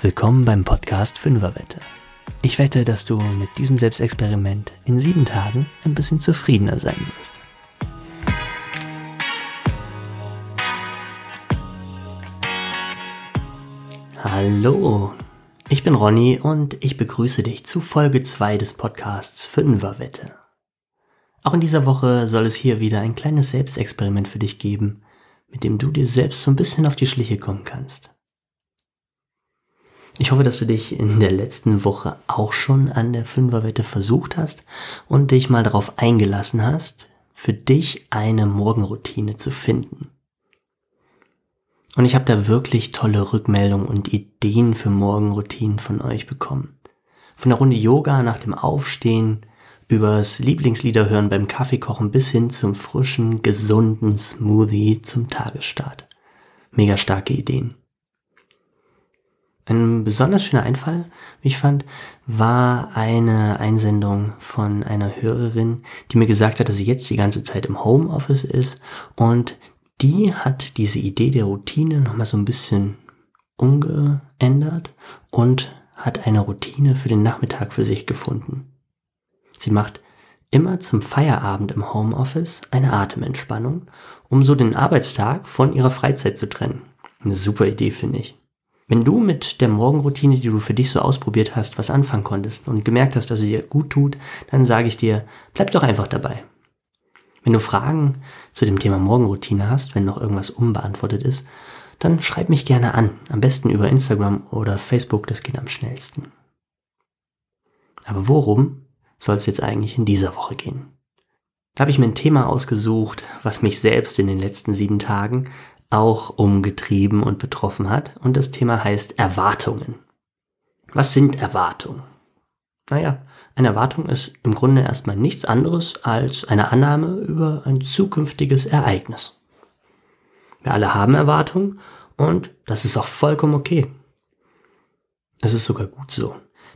Willkommen beim Podcast Fünferwette. Ich wette, dass du mit diesem Selbstexperiment in sieben Tagen ein bisschen zufriedener sein wirst. Hallo, ich bin Ronny und ich begrüße dich zu Folge 2 des Podcasts Fünferwette. Auch in dieser Woche soll es hier wieder ein kleines Selbstexperiment für dich geben, mit dem du dir selbst so ein bisschen auf die Schliche kommen kannst. Ich hoffe, dass du dich in der letzten Woche auch schon an der Fünferwette versucht hast und dich mal darauf eingelassen hast, für dich eine Morgenroutine zu finden. Und ich habe da wirklich tolle Rückmeldungen und Ideen für Morgenroutinen von euch bekommen. Von der Runde Yoga nach dem Aufstehen, übers Lieblingslieder hören beim Kaffeekochen bis hin zum frischen, gesunden Smoothie zum Tagesstart. Mega starke Ideen. Ein besonders schöner Einfall, wie ich fand, war eine Einsendung von einer Hörerin, die mir gesagt hat, dass sie jetzt die ganze Zeit im Homeoffice ist und die hat diese Idee der Routine nochmal so ein bisschen umgeändert und hat eine Routine für den Nachmittag für sich gefunden. Sie macht immer zum Feierabend im Homeoffice eine Atementspannung, um so den Arbeitstag von ihrer Freizeit zu trennen. Eine super Idee, finde ich. Wenn du mit der Morgenroutine, die du für dich so ausprobiert hast, was anfangen konntest und gemerkt hast, dass sie dir gut tut, dann sage ich dir, bleib doch einfach dabei. Wenn du Fragen zu dem Thema Morgenroutine hast, wenn noch irgendwas unbeantwortet ist, dann schreib mich gerne an. Am besten über Instagram oder Facebook, das geht am schnellsten. Aber worum soll es jetzt eigentlich in dieser Woche gehen? Da habe ich mir ein Thema ausgesucht, was mich selbst in den letzten sieben Tagen auch umgetrieben und betroffen hat. Und das Thema heißt Erwartungen. Was sind Erwartungen? Naja, eine Erwartung ist im Grunde erstmal nichts anderes als eine Annahme über ein zukünftiges Ereignis. Wir alle haben Erwartungen und das ist auch vollkommen okay. Es ist sogar gut so,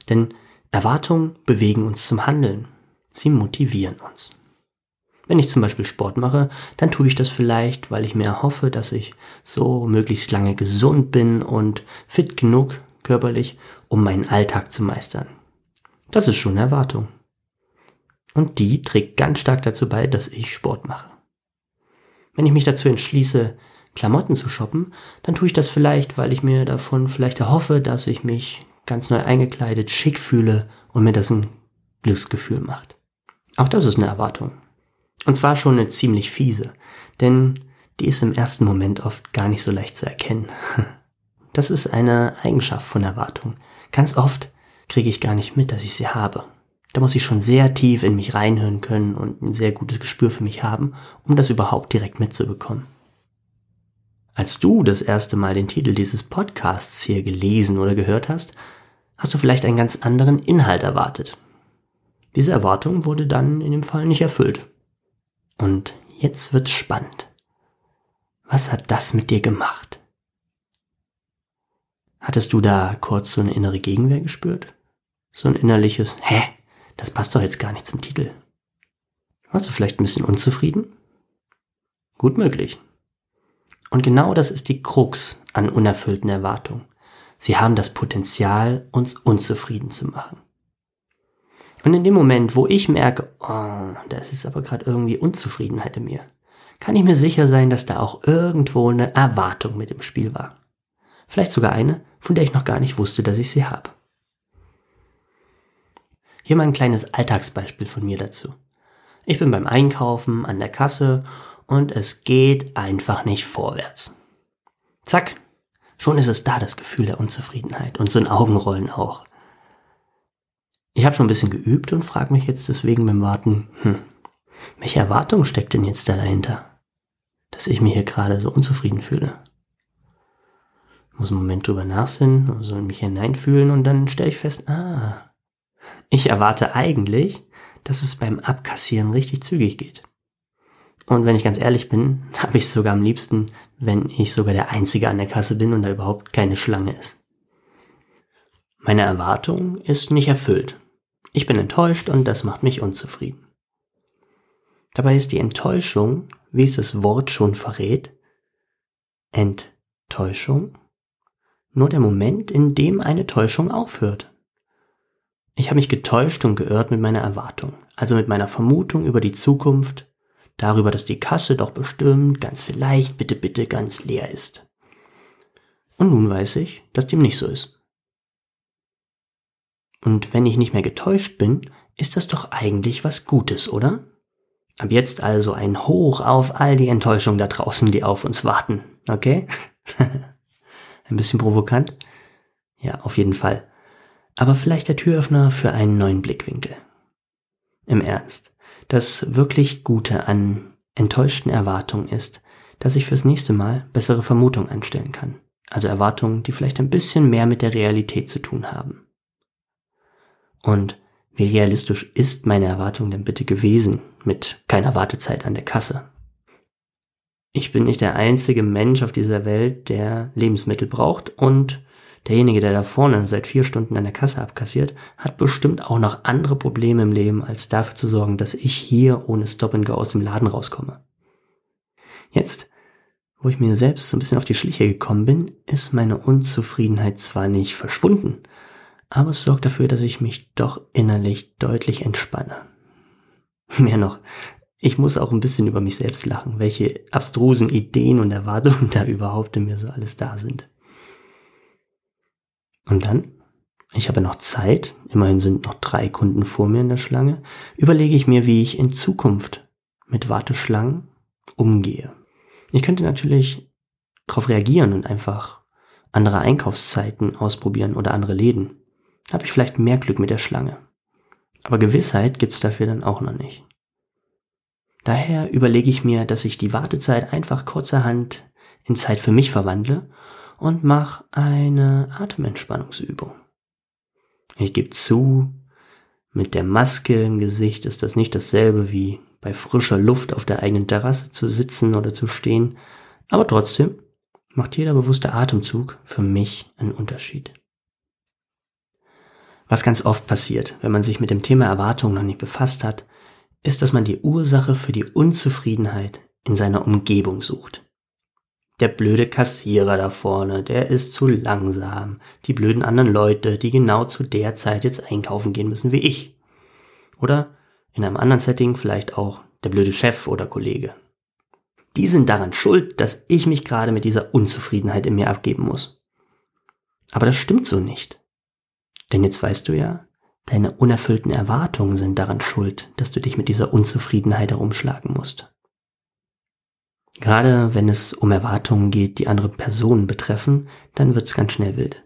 denn Erwartungen bewegen uns zum Handeln. Sie motivieren uns. Wenn ich zum Beispiel Sport mache, dann tue ich das vielleicht, weil ich mir erhoffe, dass ich so möglichst lange gesund bin und fit genug körperlich, um meinen Alltag zu meistern. Das ist schon eine Erwartung. Und die trägt ganz stark dazu bei, dass ich Sport mache. Wenn ich mich dazu entschließe, Klamotten zu shoppen, dann tue ich das vielleicht, weil ich mir davon vielleicht erhoffe, dass ich mich ganz neu eingekleidet, schick fühle und mir das ein Glücksgefühl macht. Auch das ist eine Erwartung. Und zwar schon eine ziemlich fiese, denn die ist im ersten Moment oft gar nicht so leicht zu erkennen. Das ist eine Eigenschaft von Erwartung. Ganz oft kriege ich gar nicht mit, dass ich sie habe. Da muss ich schon sehr tief in mich reinhören können und ein sehr gutes Gespür für mich haben, um das überhaupt direkt mitzubekommen. Als du das erste Mal den Titel dieses Podcasts hier gelesen oder gehört hast, hast du vielleicht einen ganz anderen Inhalt erwartet. Diese Erwartung wurde dann in dem Fall nicht erfüllt. Und jetzt wird's spannend. Was hat das mit dir gemacht? Hattest du da kurz so eine innere Gegenwehr gespürt? So ein innerliches, hä? Das passt doch jetzt gar nicht zum Titel. Warst du vielleicht ein bisschen unzufrieden? Gut möglich. Und genau das ist die Krux an unerfüllten Erwartungen. Sie haben das Potenzial, uns unzufrieden zu machen. Und in dem Moment, wo ich merke, oh, da ist jetzt aber gerade irgendwie Unzufriedenheit in mir, kann ich mir sicher sein, dass da auch irgendwo eine Erwartung mit im Spiel war. Vielleicht sogar eine, von der ich noch gar nicht wusste, dass ich sie habe. Hier mal ein kleines Alltagsbeispiel von mir dazu. Ich bin beim Einkaufen an der Kasse und es geht einfach nicht vorwärts. Zack, schon ist es da das Gefühl der Unzufriedenheit und so ein Augenrollen auch. Ich habe schon ein bisschen geübt und frage mich jetzt deswegen beim Warten, hm, welche Erwartung steckt denn jetzt da dahinter? Dass ich mich hier gerade so unzufrieden fühle. Ich muss einen Moment drüber nachsinnen, und so in mich hineinfühlen und dann stelle ich fest, ah, ich erwarte eigentlich, dass es beim Abkassieren richtig zügig geht. Und wenn ich ganz ehrlich bin, habe ich es sogar am liebsten, wenn ich sogar der Einzige an der Kasse bin und da überhaupt keine Schlange ist. Meine Erwartung ist nicht erfüllt. Ich bin enttäuscht und das macht mich unzufrieden. Dabei ist die Enttäuschung, wie es das Wort schon verrät, Enttäuschung, nur der Moment, in dem eine Täuschung aufhört. Ich habe mich getäuscht und geirrt mit meiner Erwartung, also mit meiner Vermutung über die Zukunft, darüber, dass die Kasse doch bestimmt, ganz vielleicht, bitte, bitte ganz leer ist. Und nun weiß ich, dass dem nicht so ist. Und wenn ich nicht mehr getäuscht bin, ist das doch eigentlich was Gutes, oder? Ab jetzt also ein Hoch auf all die Enttäuschungen da draußen, die auf uns warten, okay? ein bisschen provokant? Ja, auf jeden Fall. Aber vielleicht der Türöffner für einen neuen Blickwinkel. Im Ernst, das wirklich Gute an enttäuschten Erwartungen ist, dass ich fürs nächste Mal bessere Vermutungen anstellen kann. Also Erwartungen, die vielleicht ein bisschen mehr mit der Realität zu tun haben. Und wie realistisch ist meine Erwartung denn bitte gewesen mit keiner Wartezeit an der Kasse? Ich bin nicht der einzige Mensch auf dieser Welt, der Lebensmittel braucht und derjenige, der da vorne seit vier Stunden an der Kasse abkassiert, hat bestimmt auch noch andere Probleme im Leben, als dafür zu sorgen, dass ich hier ohne Stop and Go aus dem Laden rauskomme. Jetzt, wo ich mir selbst so ein bisschen auf die Schliche gekommen bin, ist meine Unzufriedenheit zwar nicht verschwunden, aber es sorgt dafür, dass ich mich doch innerlich deutlich entspanne. Mehr noch, ich muss auch ein bisschen über mich selbst lachen, welche abstrusen Ideen und Erwartungen da überhaupt in mir so alles da sind. Und dann, ich habe noch Zeit, immerhin sind noch drei Kunden vor mir in der Schlange, überlege ich mir, wie ich in Zukunft mit Warteschlangen umgehe. Ich könnte natürlich darauf reagieren und einfach andere Einkaufszeiten ausprobieren oder andere Läden habe ich vielleicht mehr Glück mit der Schlange. Aber Gewissheit gibt's dafür dann auch noch nicht. Daher überlege ich mir, dass ich die Wartezeit einfach kurzerhand in Zeit für mich verwandle und mache eine Atementspannungsübung. Ich gebe zu, mit der Maske im Gesicht ist das nicht dasselbe wie bei frischer Luft auf der eigenen Terrasse zu sitzen oder zu stehen, aber trotzdem macht jeder bewusste Atemzug für mich einen Unterschied. Was ganz oft passiert, wenn man sich mit dem Thema Erwartungen noch nicht befasst hat, ist, dass man die Ursache für die Unzufriedenheit in seiner Umgebung sucht. Der blöde Kassierer da vorne, der ist zu langsam. Die blöden anderen Leute, die genau zu der Zeit jetzt einkaufen gehen müssen wie ich. Oder in einem anderen Setting vielleicht auch der blöde Chef oder Kollege. Die sind daran schuld, dass ich mich gerade mit dieser Unzufriedenheit in mir abgeben muss. Aber das stimmt so nicht. Denn jetzt weißt du ja, deine unerfüllten Erwartungen sind daran schuld, dass du dich mit dieser Unzufriedenheit herumschlagen musst. Gerade wenn es um Erwartungen geht, die andere Personen betreffen, dann wird's ganz schnell wild.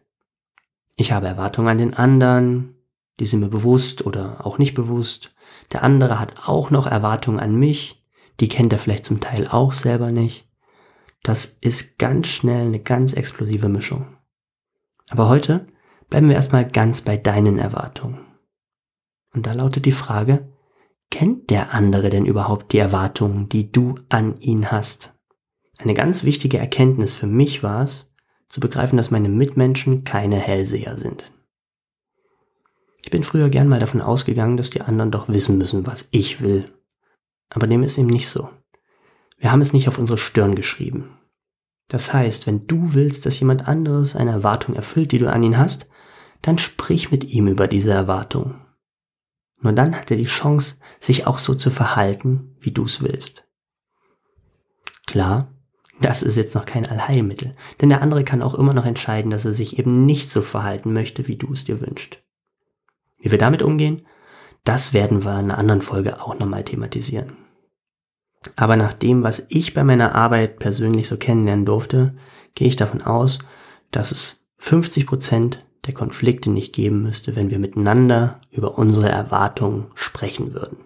Ich habe Erwartungen an den anderen, die sind mir bewusst oder auch nicht bewusst. Der andere hat auch noch Erwartungen an mich, die kennt er vielleicht zum Teil auch selber nicht. Das ist ganz schnell eine ganz explosive Mischung. Aber heute Bleiben wir erstmal ganz bei deinen Erwartungen. Und da lautet die Frage, kennt der andere denn überhaupt die Erwartungen, die du an ihn hast? Eine ganz wichtige Erkenntnis für mich war es, zu begreifen, dass meine Mitmenschen keine Hellseher sind. Ich bin früher gern mal davon ausgegangen, dass die anderen doch wissen müssen, was ich will. Aber dem ist eben nicht so. Wir haben es nicht auf unsere Stirn geschrieben. Das heißt, wenn du willst, dass jemand anderes eine Erwartung erfüllt, die du an ihn hast, dann sprich mit ihm über diese Erwartung. Nur dann hat er die Chance, sich auch so zu verhalten, wie du es willst. Klar, das ist jetzt noch kein Allheilmittel, denn der andere kann auch immer noch entscheiden, dass er sich eben nicht so verhalten möchte, wie du es dir wünschst. Wie wir damit umgehen, das werden wir in einer anderen Folge auch nochmal thematisieren. Aber nach dem, was ich bei meiner Arbeit persönlich so kennenlernen durfte, gehe ich davon aus, dass es 50 Prozent der Konflikte nicht geben müsste, wenn wir miteinander über unsere Erwartungen sprechen würden.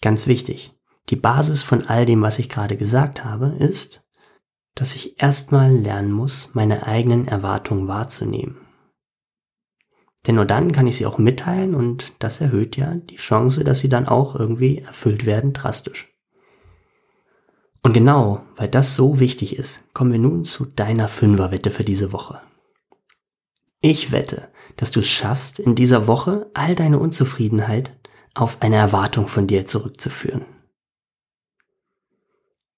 Ganz wichtig, die Basis von all dem, was ich gerade gesagt habe, ist, dass ich erstmal lernen muss, meine eigenen Erwartungen wahrzunehmen. Denn nur dann kann ich sie auch mitteilen und das erhöht ja die Chance, dass sie dann auch irgendwie erfüllt werden, drastisch. Und genau, weil das so wichtig ist, kommen wir nun zu deiner Fünferwette für diese Woche. Ich wette, dass du es schaffst, in dieser Woche all deine Unzufriedenheit auf eine Erwartung von dir zurückzuführen.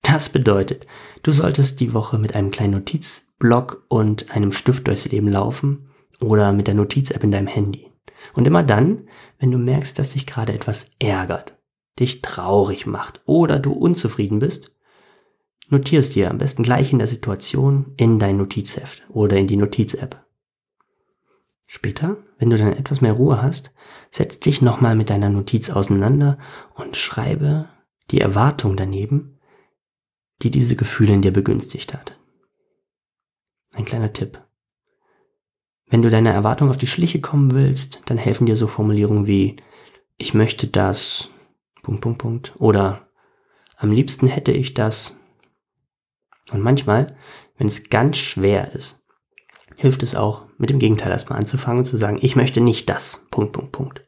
Das bedeutet, du solltest die Woche mit einem kleinen Notizblock und einem Stift durchs Leben laufen oder mit der Notiz-App in deinem Handy. Und immer dann, wenn du merkst, dass dich gerade etwas ärgert, dich traurig macht oder du unzufrieden bist, notierst dir am besten gleich in der Situation in dein Notizheft oder in die Notiz-App. Später, wenn du dann etwas mehr Ruhe hast, setz dich nochmal mit deiner Notiz auseinander und schreibe die Erwartung daneben, die diese Gefühle in dir begünstigt hat. Ein kleiner Tipp. Wenn du deiner Erwartung auf die Schliche kommen willst, dann helfen dir so Formulierungen wie ich möchte das Punkt Punkt Punkt oder am liebsten hätte ich das. Und manchmal, wenn es ganz schwer ist, hilft es auch, mit dem Gegenteil erstmal anzufangen und zu sagen, ich möchte nicht das, Punkt, Punkt, Punkt.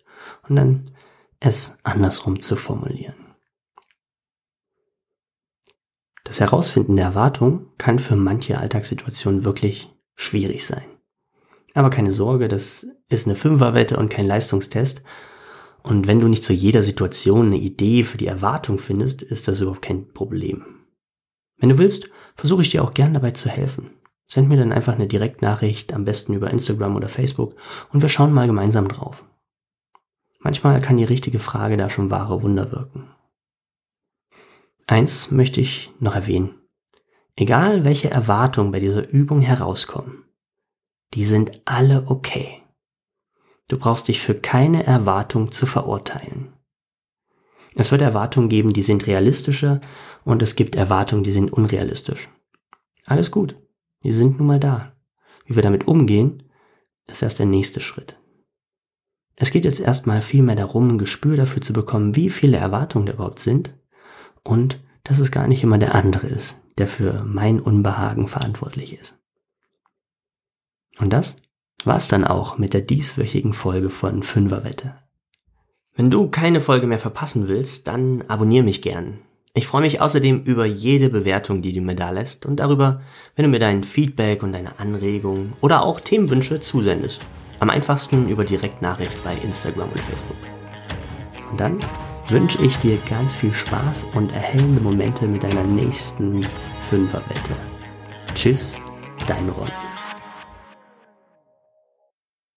Und dann es andersrum zu formulieren. Das Herausfinden der Erwartung kann für manche Alltagssituationen wirklich schwierig sein. Aber keine Sorge, das ist eine Fünferwette und kein Leistungstest. Und wenn du nicht zu jeder Situation eine Idee für die Erwartung findest, ist das überhaupt kein Problem. Wenn du willst, versuche ich dir auch gern dabei zu helfen. Send mir dann einfach eine Direktnachricht, am besten über Instagram oder Facebook, und wir schauen mal gemeinsam drauf. Manchmal kann die richtige Frage da schon wahre Wunder wirken. Eins möchte ich noch erwähnen. Egal welche Erwartungen bei dieser Übung herauskommen, die sind alle okay. Du brauchst dich für keine Erwartung zu verurteilen. Es wird Erwartungen geben, die sind realistischer und es gibt Erwartungen, die sind unrealistisch. Alles gut. Die sind nun mal da. Wie wir damit umgehen, ist erst der nächste Schritt. Es geht jetzt erstmal vielmehr darum, ein Gespür dafür zu bekommen, wie viele Erwartungen da überhaupt sind und dass es gar nicht immer der andere ist, der für mein Unbehagen verantwortlich ist. Und das war's dann auch mit der dieswöchigen Folge von Fünferwette. Wenn du keine Folge mehr verpassen willst, dann abonniere mich gern. Ich freue mich außerdem über jede Bewertung, die du mir da lässt und darüber, wenn du mir dein Feedback und deine Anregungen oder auch Themenwünsche zusendest. Am einfachsten über Direktnachricht bei Instagram und Facebook. Und dann wünsche ich dir ganz viel Spaß und erhellende Momente mit deiner nächsten Fünferwette. Tschüss, dein Ron.